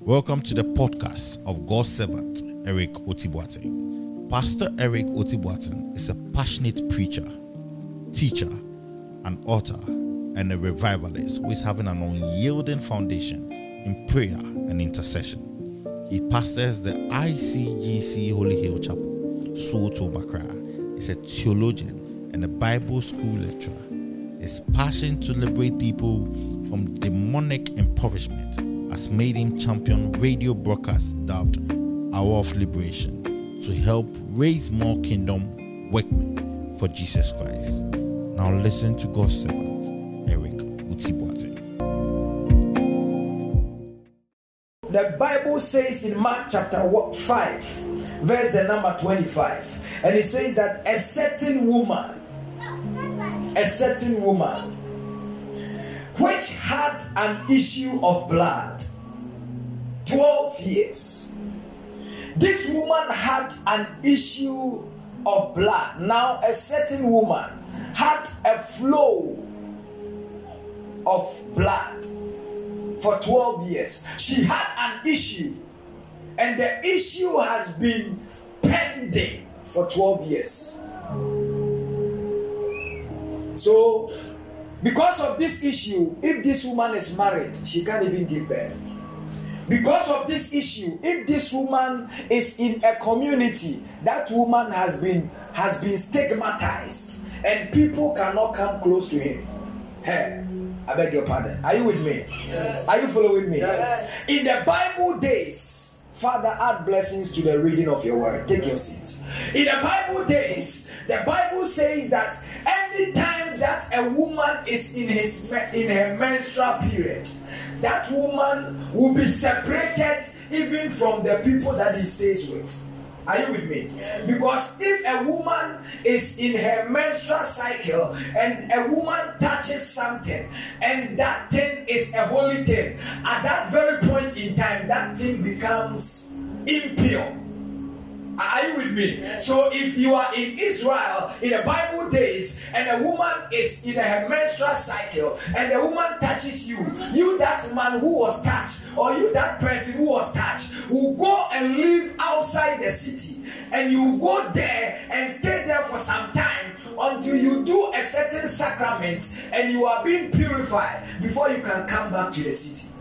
Welcome to the podcast of God's servant, Eric Otibuatin. Pastor Eric Otibuatin is a passionate preacher, teacher, an author, and a revivalist who is having an unyielding foundation in prayer and intercession. He pastors the ICGC Holy Hill Chapel, Soto Makra. He's a theologian and a Bible school lecturer. His passion to liberate people from demonic impoverishment has made him champion radio broadcast dubbed Hour of Liberation to help raise more kingdom workmen for Jesus Christ. Now listen to God's servant, Eric Otibuatin. The Bible says in Mark chapter 5, verse the number 25, and it says that a certain woman, a certain woman, which had an issue of blood 12 years. This woman had an issue of blood. Now, a certain woman had a flow of blood for 12 years. She had an issue, and the issue has been pending for 12 years. So, because of this issue, if this woman is married, she can't even give birth. Because of this issue, if this woman is in a community, that woman has been has been stigmatized, and people cannot come close to him. Hey, I beg your pardon. Are you with me? Yes. Are you following me? Yes. In the Bible days, Father, add blessings to the reading of your word. Take your seat. In the Bible days, the Bible says that anytime that a woman is in his in her menstrual period, that woman will be separated even from the people that he stays with. Are you with me? Yes. Because if a woman is in her menstrual cycle and a woman touches something and that thing is a holy thing, at that very point in time, that thing becomes impure are you with me? So if you are in Israel in the Bible days and a woman is in her menstrual cycle and the woman touches you, you that man who was touched or you that person who was touched will go and live outside the city and you go there and stay there for some time until you do a certain sacrament and you are being purified before you can come back to the city.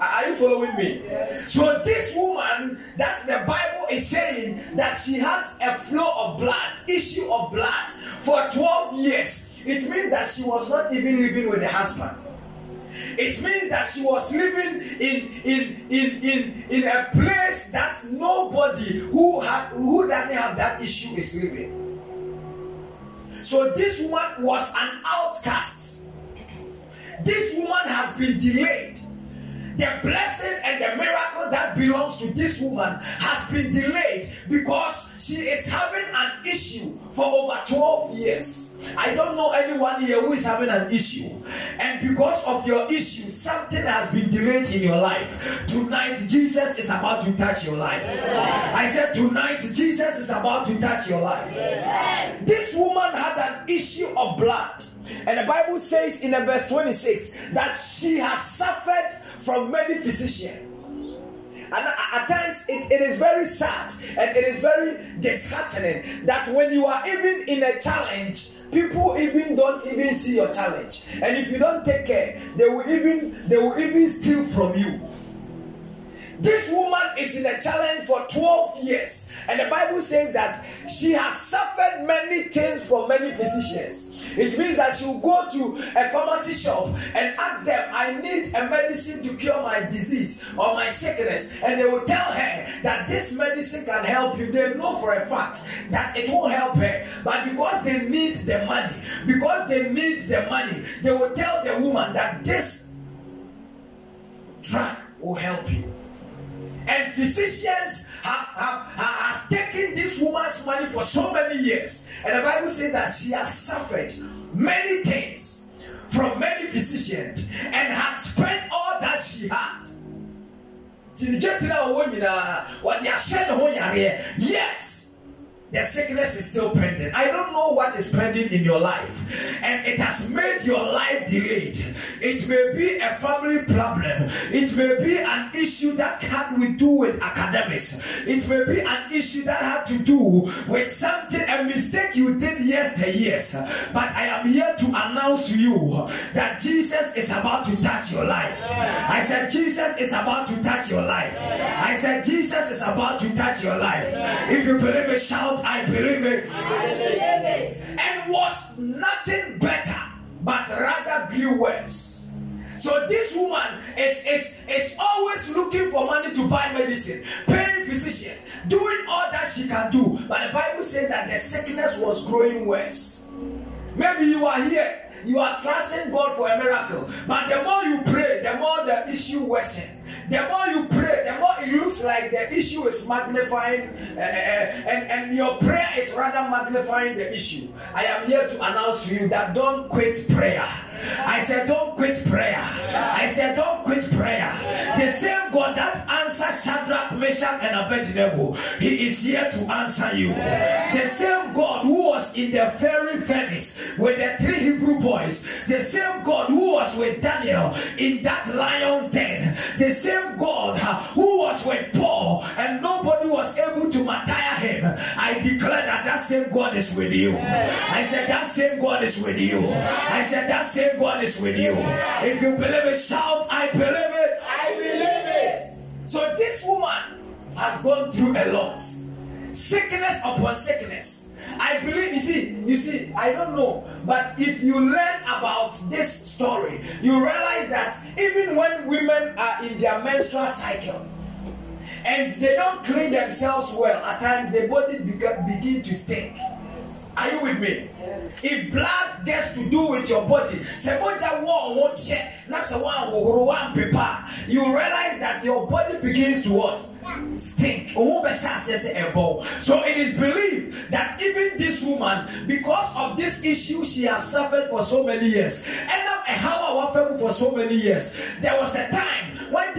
Are you following me? Yes. So this woman that the Bible is saying that she had a flow of blood, issue of blood for 12 years. It means that she was not even living with the husband. It means that she was living in in in in, in a place that nobody who had who doesn't have that issue is living. So this woman was an outcast. This woman has been delayed the blessing and the miracle that belongs to this woman has been delayed because she is having an issue for over 12 years. I don't know anyone here who is having an issue, and because of your issue, something has been delayed in your life. Tonight, Jesus is about to touch your life. I said, Tonight, Jesus is about to touch your life. This woman had an issue of blood. And the Bible says in the verse 26 that she has suffered from many physicians. And at times it, it is very sad and it is very disheartening that when you are even in a challenge, people even don't even see your challenge. And if you don't take care, they will even they will even steal from you. This woman is in a challenge for 12 years, and the Bible says that she has suffered many things from many physicians. It means that she will go to a pharmacy shop and ask them, I need a medicine to cure my disease or my sickness, and they will tell her that this medicine can help you. They know for a fact that it won't help her, but because they need the money, because they need the money, they will tell the woman that this drug will help you. And physicians have, have, have taken this woman's money for so many years. And the Bible says that she has suffered many things from many physicians and had spent all that she had. Yet, the sickness is still pending. I don't know what is pending in your life, and it has made your life delayed. It may be a family problem, it may be an issue that had to do with academics, it may be an issue that had to do with something, a mistake you did yesteryears. But I am here to announce to you that Jesus is about to touch your life. I said, Jesus is about to touch your life. I said, Jesus is about to touch your life. If you believe it, shout I believe it. I believe it. And was nothing better, but rather grew worse. So this woman is, is, is always looking for money to buy medicine, paying physicians, doing all that she can do. But the Bible says that the sickness was growing worse. Maybe you are here you are trusting God for a miracle. But the more you pray, the more the issue worsens. The more you pray, the more it looks like the issue is magnifying, uh, and, and your prayer is rather magnifying the issue. I am here to announce to you that don't quit prayer. I said, don't quit prayer. I said, don't quit prayer. The same God that answers Shadrach, Meshach, and Abednego, He is here to answer you. The same God who was in the fiery furnace with the three Hebrew boys, the same God who was with Daniel in that lion's den, the same God uh, who was with Paul and nobody was able to. I declare that that same God is with you. I said, that same God is with you. I said, that same God is with you. If you believe it, shout, I believe it. I believe it. So this woman has gone through a lot. Sickness upon sickness I believe, you see, you see, I don't know, but if you learn about this story, you realize that even when women are in their menstrual cycle and they don't clean themselves well, at times their body begin to stink. Are you with me? Yes. If blood gets to do with your body, you realize that your body begins to what? stink. So it is believed that even this woman, because of this issue she has suffered for so many years, and for so many years, there was a time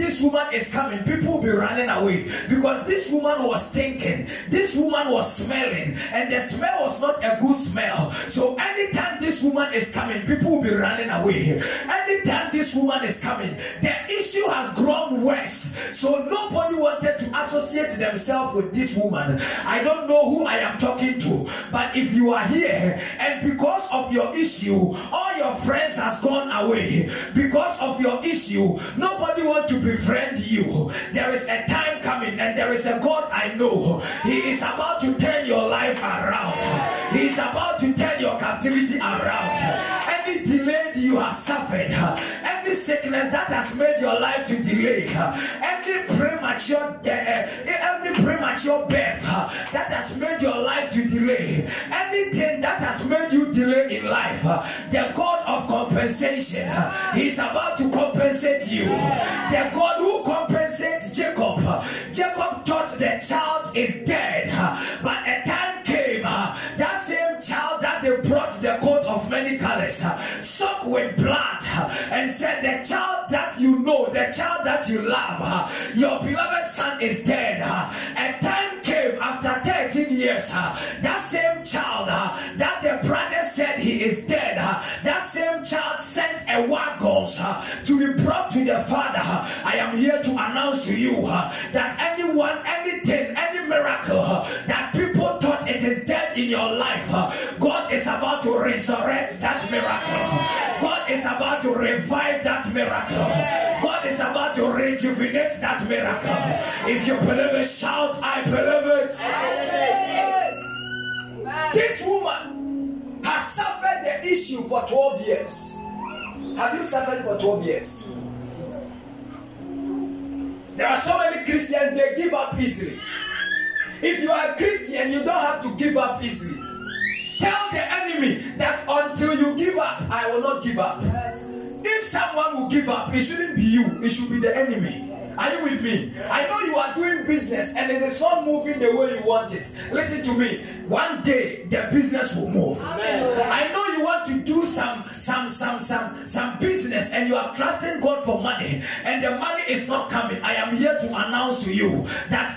this woman is coming, people will be running away because this woman was stinking, this woman was smelling, and the smell was not a good smell. So anytime this woman is coming, people will be running away. Anytime this woman is coming, the issue has grown worse. So nobody wanted to associate themselves with this woman. I don't know who I am talking to, but if you are here and because of your issue, all your friends has gone away because of your issue, nobody want to befriend you. There is a time coming, and there is a God I know. He is about to turn your life around. He is about to turn your captivity around. Any delay you have suffered, any sickness that has made your life to delay, any premature death, every premature birth that has made your life to delay, anything that has made you delay in life, the God of compensation, He's about to compensate you. The God who compensates Jacob, Jacob thought the child is dead, many colors, uh, soaked with blood, uh, and said, The child that you know, the child that you love, uh, your beloved son is dead. A time came after 13 years, that same child that the brother said he is dead, that same child sent a wagon to be brought to the father. I am here to announce to you that anyone, anything, any miracle that people thought it is dead in your life, God is about to resurrect that miracle. God is about to revive that miracle. God is about to rejuvenate that miracle. If you believe it, shout, I believe it. This woman has suffered the issue for 12 years. Have you suffered for 12 years? There are so many Christians, they give up easily. If you are a Christian, you don't have to give up easily. Tell the enemy that until you give up, I will not give up. Yes. If someone will give up, it shouldn't be you, it should be the enemy. Are you with me? I know you are doing business and it is not moving the way you want it. Listen to me. One day the business will move. Amen. I know you want to do some some some some some business and you are trusting God for money and the money is not coming. I am here to announce to you that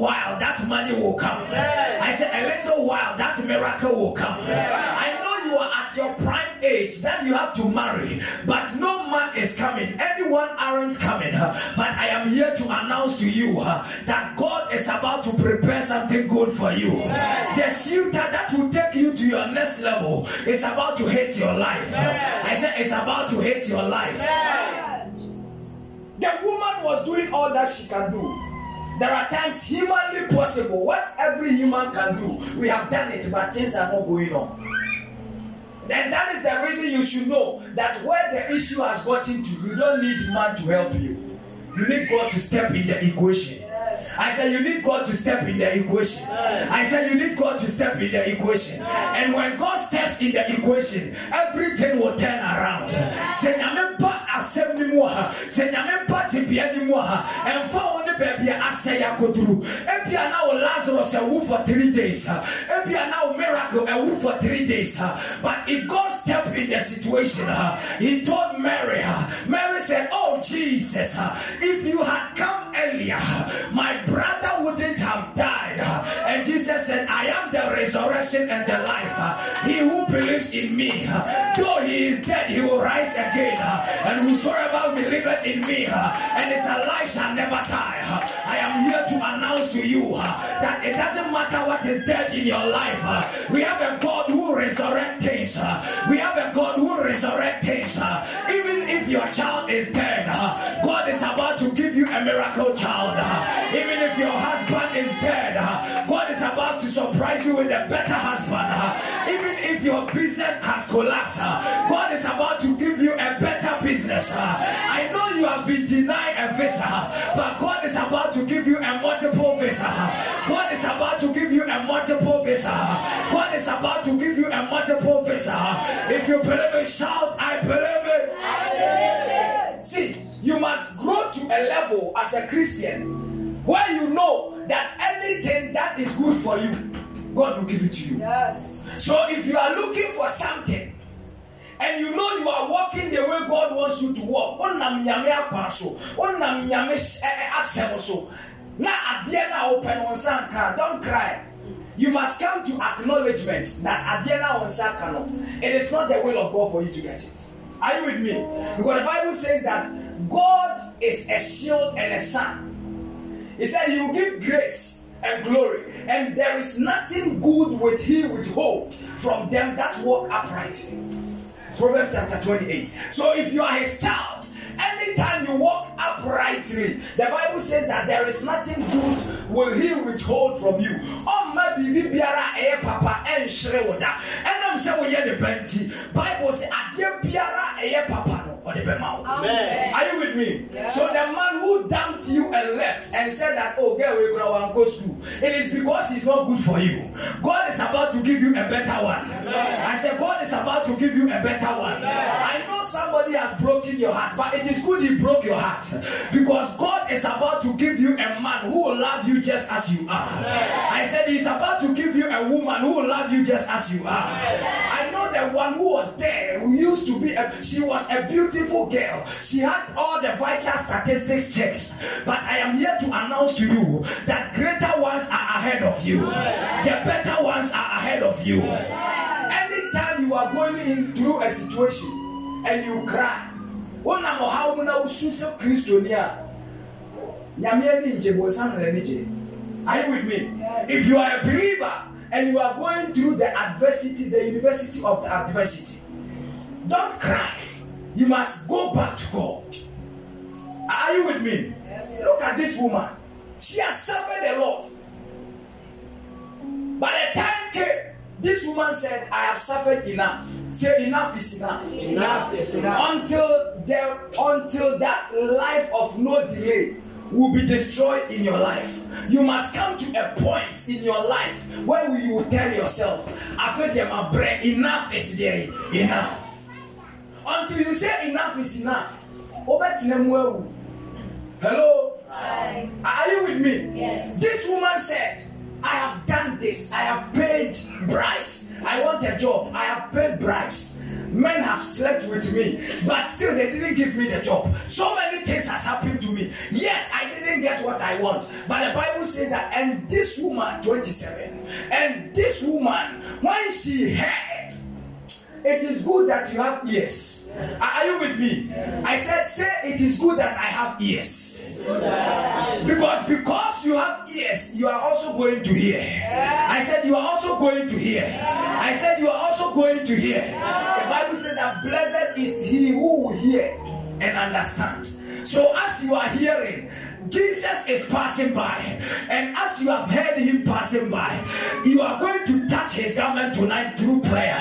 little while that money will come. I said, a little while that miracle will come. I know you are at your prime age that you have to marry, but no man is coming. Anyone aren't coming. But I am here to announce to you that God is about to prepare something good for you. The shooter that will take you to your next level is about to hit your life. I said, it's about to hit your life. The woman was doing all that she can do. There are times humanly possible. What every human can do, we have done it, but things are not going on. Then that is the reason you should know that where the issue has gotten to, you don't need man to help you. You need God to step in the equation. I said you need God to step in the equation. I said you need God to step in the equation. And when God steps in the equation, everything will turn around. Ha, ɛmfa wo ne baabi a asɛ yɛ akoduru. Ebia na wo Lazarus for three days. Ebia na wo miracle ɛwu for three days. But if God step in the situation, He told Mary, Mary said, "Oh Jesus, if you had come earlier, my brother wouldn't have died." And Jesus said, "I am the resurrection and the life. He who believes in me, though he is dead, he will rise again. And whosoever believeth in me, and is life shall never die." I am here to announce to you uh, that it doesn't matter what is dead in your life. Uh, we have a God who resurrects things. We have a God who resurrects. Even if your child is dead, God is about to give you a miracle child. Even if your husband is dead, God is about to surprise you with a better husband. Even if your business has collapsed, God business. I know you have been denied a visa, but God is about to give you a multiple visa. God is about to give you a multiple visa. God is about to give you a multiple visa. If you believe it, shout, I believe it. See, you must grow to a level as a Christian where you know that anything that is good for you, God will give it to you. Yes. So if you are looking for something and you know you are walking the way God wants you to walk, wonam nyame akwan don't cry. You must come to acknowledgement that adeɛ no, it is not the will of God for you to get it. Are you with me? Because the Bible says that God is a shield and a sun. He said he will give grace and glory, and there is nothing good which he withhold from them that walk uprightly. Proverbs chapter 28. So if you are his child, anytime you walk uprightly, the Bible says that there is nothing good will he withhold from you. Biara papa. Bible biara eh papa no or the Are you with me? Yeah. So the man who dumped you and left and said that, oh, girl, we go go school. It is because he's not good for you. God is about to give you a better one. I said, God is about to give you a better one. I know somebody has broken your heart, but it is good he broke your heart because God is about to give you a man who will love you just as you are. I said, He's about to give you a woman who will love you just as you are. I know the one who was there, who used to be, a, she was a beautiful girl. She had all the vital statistics checked. But I am here to announce to you that greater ones are ahead of you, the better ones are ahead of you. Anytime you are going in through a situation and you cry, wonam ɔhaw mu na wosu sɛ kristoni a nyame ani ngye bonsam na n'ani gye are you with me if you are a believer and you are going through the adversity the university of the adversity don't cry you must go back to god. Are you with me? Yes, sir. look at this woman. She has suffered a lot. By the time came this woman said i have suffered enough. Say enough is enough. Enough is enough. until there until that life of no delay will be destroyed in your life. You must come to a point in your life where you will tell yourself after them enough is there. Enough until you say enough is enough. Wobɛtena mu awu hello? Aye. are you with me? Yes. this woman said i have done this. I have paid bribes. I want a job. I have paid bribes. Men have slept with me, but still they didn't give me the job. So many things has happened to me, yet I didn't get what I want. But the Bible says that, and this woman, 27, and this woman, when she heard, it is good that you have ears. Are are you with me? I said, say it is good that I have ears. Because because you have ears, you are also going to hear. I said you are also going to hear. I said you are also going to hear. The Bible says that blessed is he who will hear and understand. So as you are hearing, Jesus is passing by, and as you have heard him passing by, you are going to touch his garment tonight through prayer.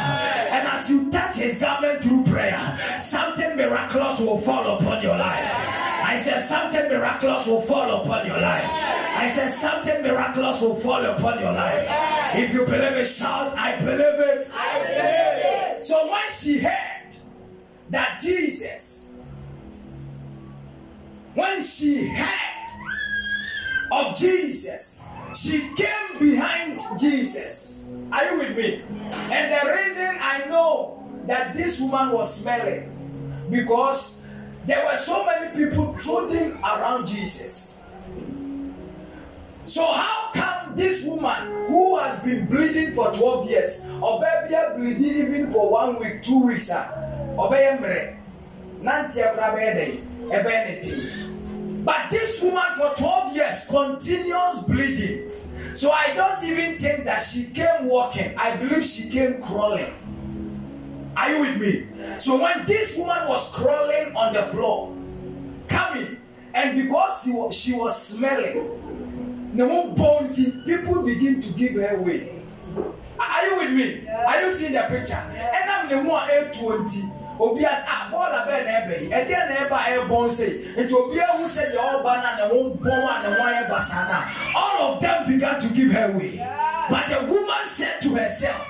And as you touch his garment through prayer, something miraculous will fall upon your life. I said something miraculous will fall upon your life. I said something miraculous will fall upon your life. If you believe it, shout, I believe it. I believe it. So when she heard that Jesus, when she heard of Jesus, she came behind Jesus. Are you with me? And the reason I know that this woman was smelling because there were so many people trotting around Jesus. So how come this woman who has been bleeding for 12 years, or baby bleeding even for one week, two weeks, ah, obey mre, nanti abra bede, ebe But this woman for 12 years continues bleeding. So I don't even think that she came walking. I believe she came crawling. Are you with me? So when this woman was crawling on the floor, coming, and because she was, she was smelling, ho bɔ nti people begin to give her way are you with me are you seeing the picture ɛnam ne ho a etuo nti obi as a bɔɔla bɛɛ na ɛbɛ yi ɛdeɛ na ɛba ɛbɔn se nti obi ehu sɛ deɛ ɔba na ne ho bɔn a ne ho ayɛ basa na all of them began to give her way. But the woman said to herself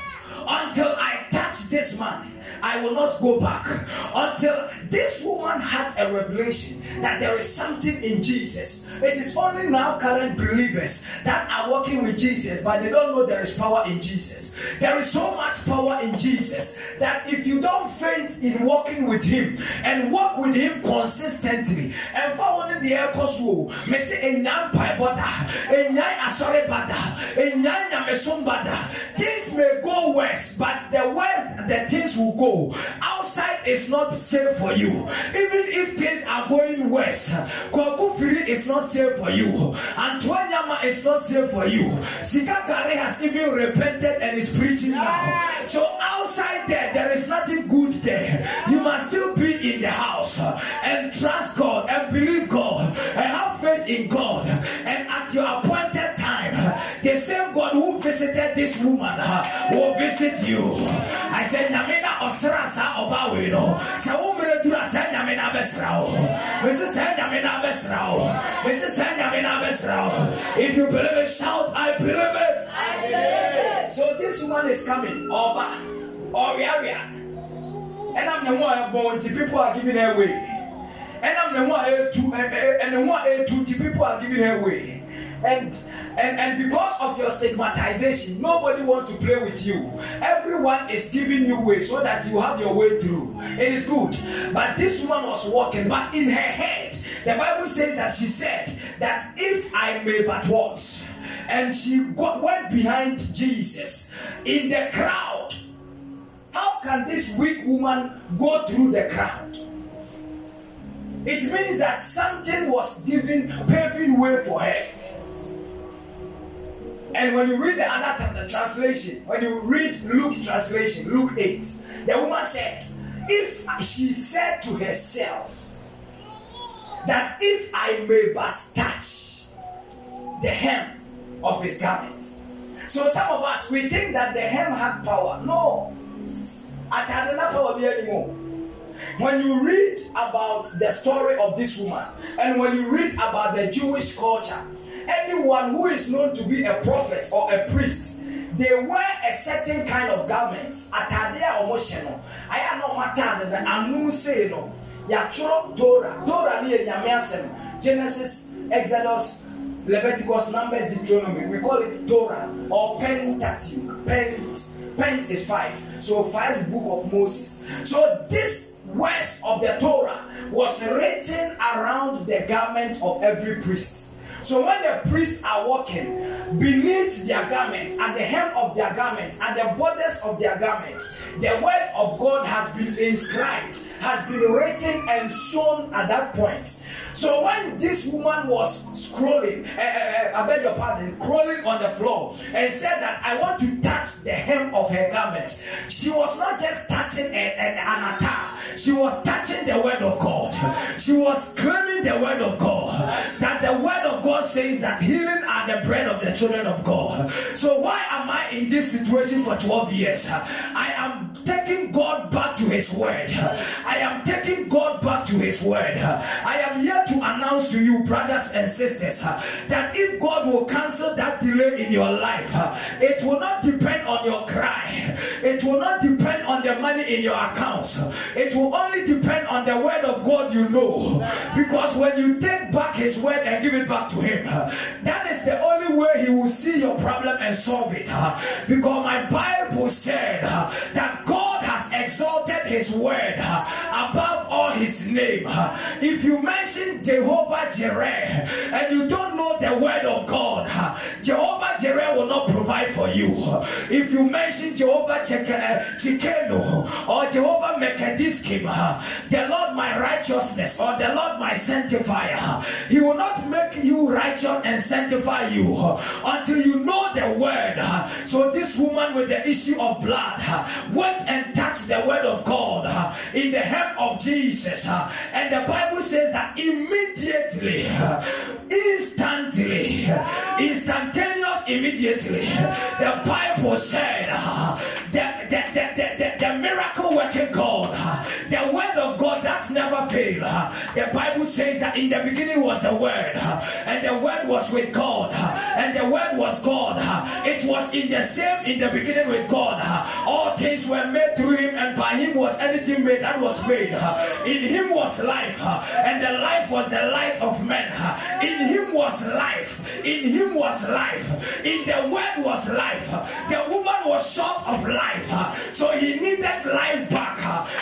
until I touch this man. I will not go back until this woman had a revelation that there is something in Jesus. It is only now current believers that are walking with Jesus, but they don't know there is power in Jesus. There is so much power in Jesus that if you don't faint in walking with Him and walk with Him consistently, and following the course, me say enyan pai bada, enyan. Things may go worse, but the worst the things will go. Outside is not safe for you. Even if things are going worse, Kwakufiri is not safe for you. Antoanyama is not safe for you. Sikakare has even repented and is preaching now. So outside there, there is nothing good there. You must still be in the house and trust God and believe God and have faith in God. And at your appointed this woman will visit you. I said, Namina Osra sa oba we no. Sa umre dura sa Namina besrao. Mrs. Namina besrao. Mrs. Namina besrao. If you believe it, shout, I believe it. I believe it. So this woman is coming. Oba. Oriaria. And I'm the one born to people are giving her way. And I'm the one to eh, eh, eh, and the one to the people are giving her way. And and and because of your stigmatization, nobody wants to play with you. Everyone is giving you way so that you have your way through. It is good. But this woman was walking, but in her head, the Bible says that she said that if I may but what, and she got, went behind Jesus in the crowd. How can this weak woman go through the crowd? It means that something was giving, paving way for her. And when you read the other the translation, when you read Luke translation, Luke 8, the woman said, If she said to herself that if I may but touch the hem of his garment. So some of us we think that the hem had power. No. It had enough power anymore. When you read about the story of this woman, and when you read about the Jewish culture, anyone who is known to be a prophet or a priest, they wear a certain kind of garment. Atade a wɔn hyɛ no, ayɛ na wɔn atade na anu sei no, yɛatwerɛ Torah. Torah ne yɛ nyame. Genesis, Exodus, Leviticus, Numbers, Deuteronomy. We call it Torah or Pentateuch. Pent. pence is five. So five book of Moses. So this words of the Torah was written around the garment of every priest. So when the priests are walking beneath their garments, at the hem of their garments, at the borders of their garments, the word of God has been inscribed, has been written and sewn at that point. So when this woman was scrolling, uh, I beg your pardon, crawling on the floor and said that I want to touch the hem of her garment, she was not just touching an, an, an she was touching the word of God. She was claiming the word of God. That the word of God says that healing are the bread of the children of God. So why am I in this situation for 12 years? I am God back to his word. I am taking God back to his word. I am here to announce to you, brothers and sisters, that if God will cancel that delay in your life, it will not depend on your cry. It will not depend on the money in your accounts. It will only depend on the word of God you know. Because when you take back his word and give it back to him, that is the only way he will see your problem and solve it. Because my Bible said that God exalted his word. Above his name. If you mention Jehovah Jireh and you don't know the word of God, Jehovah Jireh will not provide for you. If you mention Jehovah Tsidkenu or Jehovah Mekoddishkem, the Lord my righteousness or the Lord my sanctifier, he will not make you righteous and sanctify you until you know the word. So this woman with the issue of blood went and touched the word of God in the hem of Jesus. And the Bible says that immediately, instantly, instantaneous, immediately, the Bible said that the, the, the, the, the miracle working God, the word of God that never fail. The Bible says that in the beginning was the word, and the word was with God, and the word was God. It was in the same in the beginning with God. All things were made through him, and by him was anything made that was made. In him was life, and the life was the light of men. In him was life. In him was life. In the word was life. The woman was short of life, so he needed life back.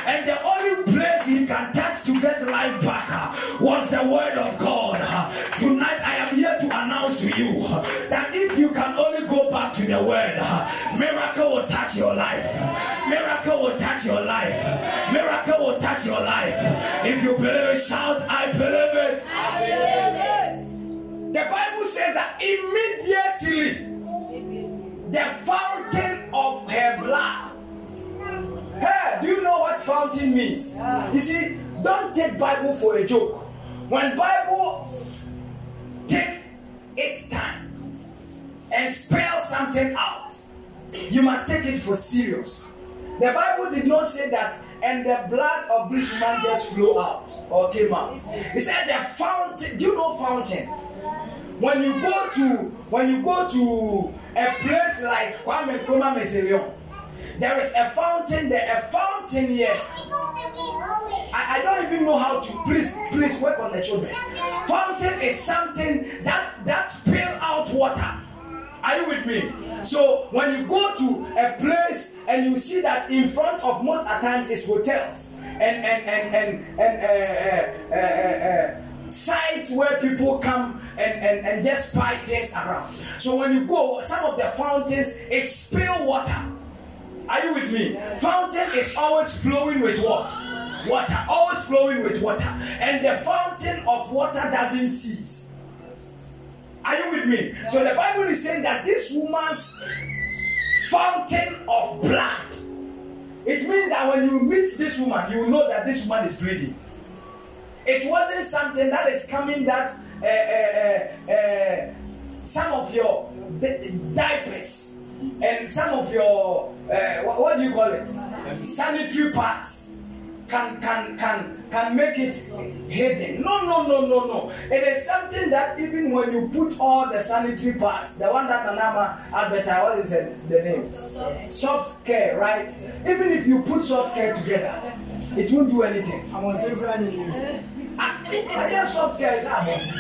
And the only place he can touch to get life back was the word of God. Tonight I am here to announce to you that if you can only go back to the word, miracle will touch your life. Miracle will touch your life. Miracle will touch your life. If you believe it, shout, I believe it. I believe it. The Bible says that immediately the fountain of her blood. Hey, do you know what fountain means? You see, don't take Bible for a joke. When Bible take its time and spell something out, you must take it for serious. The Bible did not say that, and the blood of this man just flow out or came out. It said the fountain. Do you know fountain? When you go to when you go to a place like Kwame Nkrumah Mausoleum, there is a fountain there. A fountain here. I, I don't even know how to. Please, please work on the children. Fountain is something that that spill out water. Are you with me? So when you go to a place and you see that in front of most at times is hotels and and and and, and uh, uh, uh, uh, sites where people come and, and, and just buy things around. So when you go, some of the fountains it spill water. Are you with me? Fountain is always flowing with what? Water, always flowing with water, and the fountain of water doesn't cease. Are you with me? So the Bible is saying that this woman's fountain of blood. It means that when you meet this woman, you know that this woman is bleeding. It wasn't something that is coming that uh, uh, uh, uh, some of your di- diapers and some of your uh, what, what do you call it? Sanitary parts can can can can make it hidden. No, no, no, no, no. It is something that even when you put all the sanitary parts, the one that Nanama advertised, what is it, the name? Soft care, right? Even if you put soft care together, it won't do anything. I'm on. Ah, I said soft care is amazing.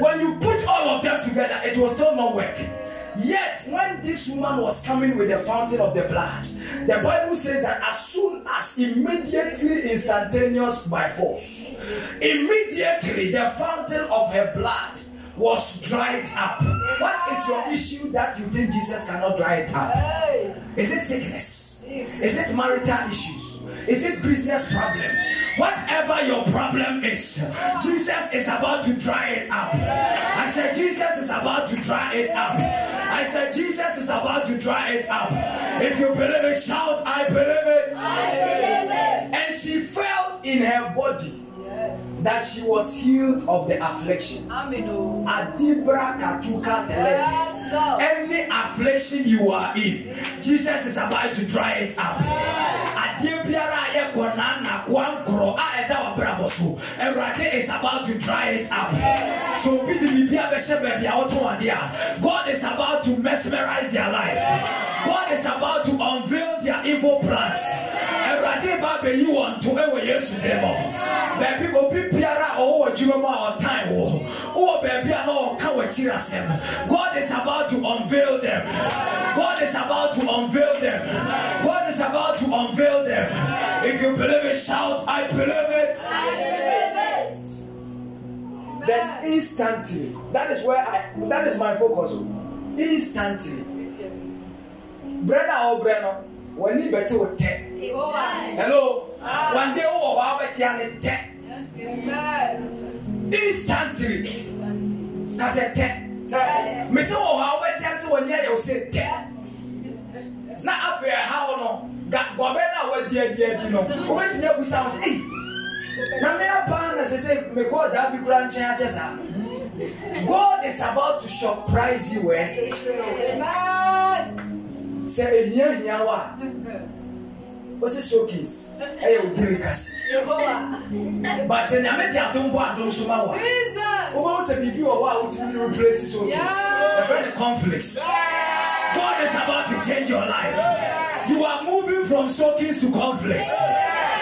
When you put all of them together, it will still not work. Yet, when this woman was coming with the fountain of the blood, the Bible says that as soon as immediately, instantaneous by force, immediately the fountain of her blood was dried up. What is your issue that you think Jesus cannot dry it up? Is it sickness? Is it marital issues? Is it business problem? Whatever your problem is, Jesus is about to dry it up. I said, Jesus is about to dry it up. I said, Jesus is about to dry it up. If you believe it, shout, I believe it. I believe it. And she felt in her body that she was healed of the affliction. Adibra katuka. Lord. Any affliction you are in, Jesus is about to dry it up. Adeɛ biara a yɛ kɔnan na kwankorɔ a ɛda w'abrabɔ so, Awurade is about to dry it up. So obi de biribi abɛhyɛ baabi a wɔtɔn adeɛ a, God is about to mesmerize their life. God is about to unveil their evil plans. Awurade ba abɛyi wɔn to ɛwɔ Yesu dɛm mu. Baabi obi biara a ɔwɔ adwuma mu a ɔtan wɔ, wowɔ baabi a na ɔka asɛm. God is about shout, I believe it. I believe it. Then instantly, that is where I that is my focus. Instantly. Brenda or Breno, when you better with ten. Hello. One day oh wow better than ten. Instantly. Cause a ten. Me say oh wow better so when you say ten. Na afei ha no ga gobe na wa di adi adi no. O betimi abusa wo say eh. Na me apa na say say me call that bi kura nkyɛn akyɛ saa. God is about to surprise you eh. Amen. Sɛ ehia hia wa. Wosi showcase ɛyɛ o diri kasi. Jehovah. But sɛ nyame de adom bɔ adom so ma wa. Jesus. wobɛwo sɛ biribi wɔ hɔ a wotumi de replace so Yeah. ɛfrɛ ne conflicts God is about to change your life. You are moving from soakings to conflicts.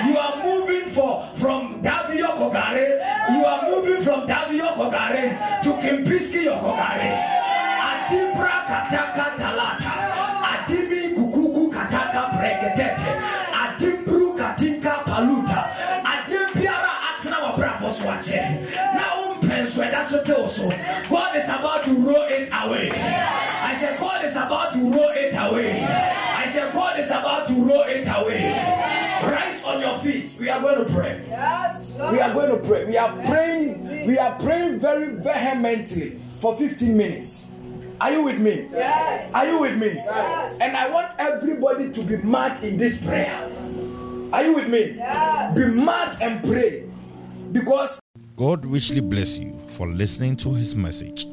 You are moving for from Davio Kogare. You are moving from Davio Kogare to Kimpiski Kogare. Adibra kataka talata. Adimi kukuku kataka breketete. Adimbru katinka paluta. Adimpiara atena wabrabo swache. Na umpɛ nso ɛda so tew so. God is about to roll it away. I said, God is about to roll it away. I said, God is about to roll it away. Rise on your feet. We are going to pray. Yes. We are going to pray. We are praying. We are praying very vehemently for 15 minutes. Are you with me? Yes. Are you with me? Yes. And I want everybody to be mad in this prayer. Are you with me? Yes. Be mad and pray. Because God richly bless you for listening to his message.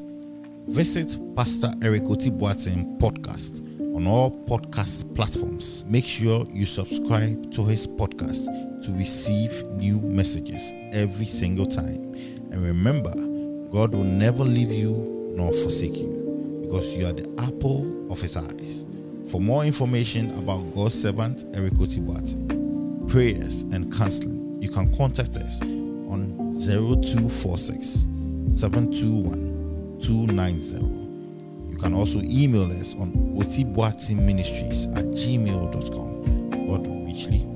Visit Pastor Eric Otibuatin podcast on all podcast platforms. Make sure you subscribe to his podcast to receive new messages every single time. And remember, God will never leave you nor forsake you because you are the apple of his eyes. For more information about God's servant Eric Otibuatin, prayers and counseling, you can contact us on 0246 721 290. Can also email us on otibwatiministries at gmail.com. God richly